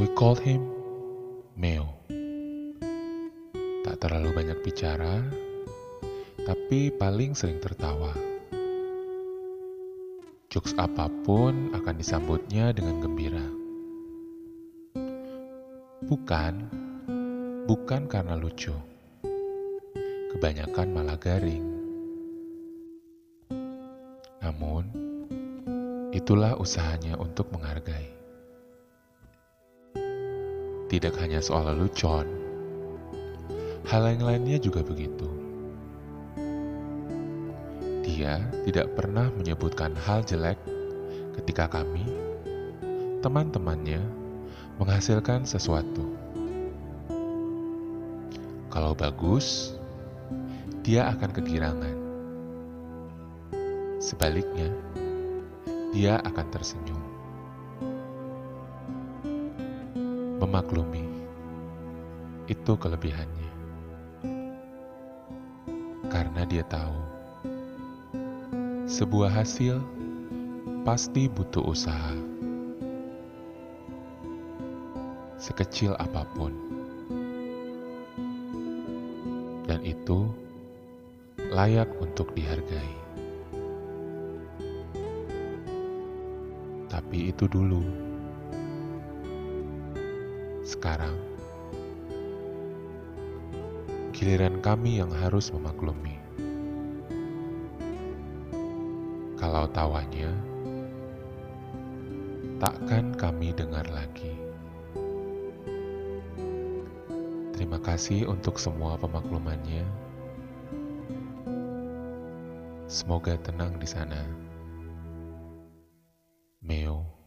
We called him Meo. Tak terlalu banyak bicara, tapi paling sering tertawa. Jokes apa pun akan disambutnya dengan gembira. Bukan, bukan karena lucu. Kebanyakan malah garing. Namun, itulah usahanya untuk menghargai. Tidak hanya soal lelucon, hal yang lainnya juga begitu. Dia tidak pernah menyebutkan hal jelek ketika kami, teman-temannya, menghasilkan sesuatu. Kalau bagus, dia akan kegirangan. Sebaliknya, dia akan tersenyum. Memaklumi, itu kelebihannya. Karena dia tahu, sebuah hasil pasti butuh usaha. Sekecil apa pun. Dan itu layak untuk dihargai. Tapi itu dulu sekarang. Giliran kami yang harus memaklumi. Kalau tawanya, takkan kami dengar lagi. Terima kasih untuk semua pemaklumannya. Semoga tenang di sana. Meo.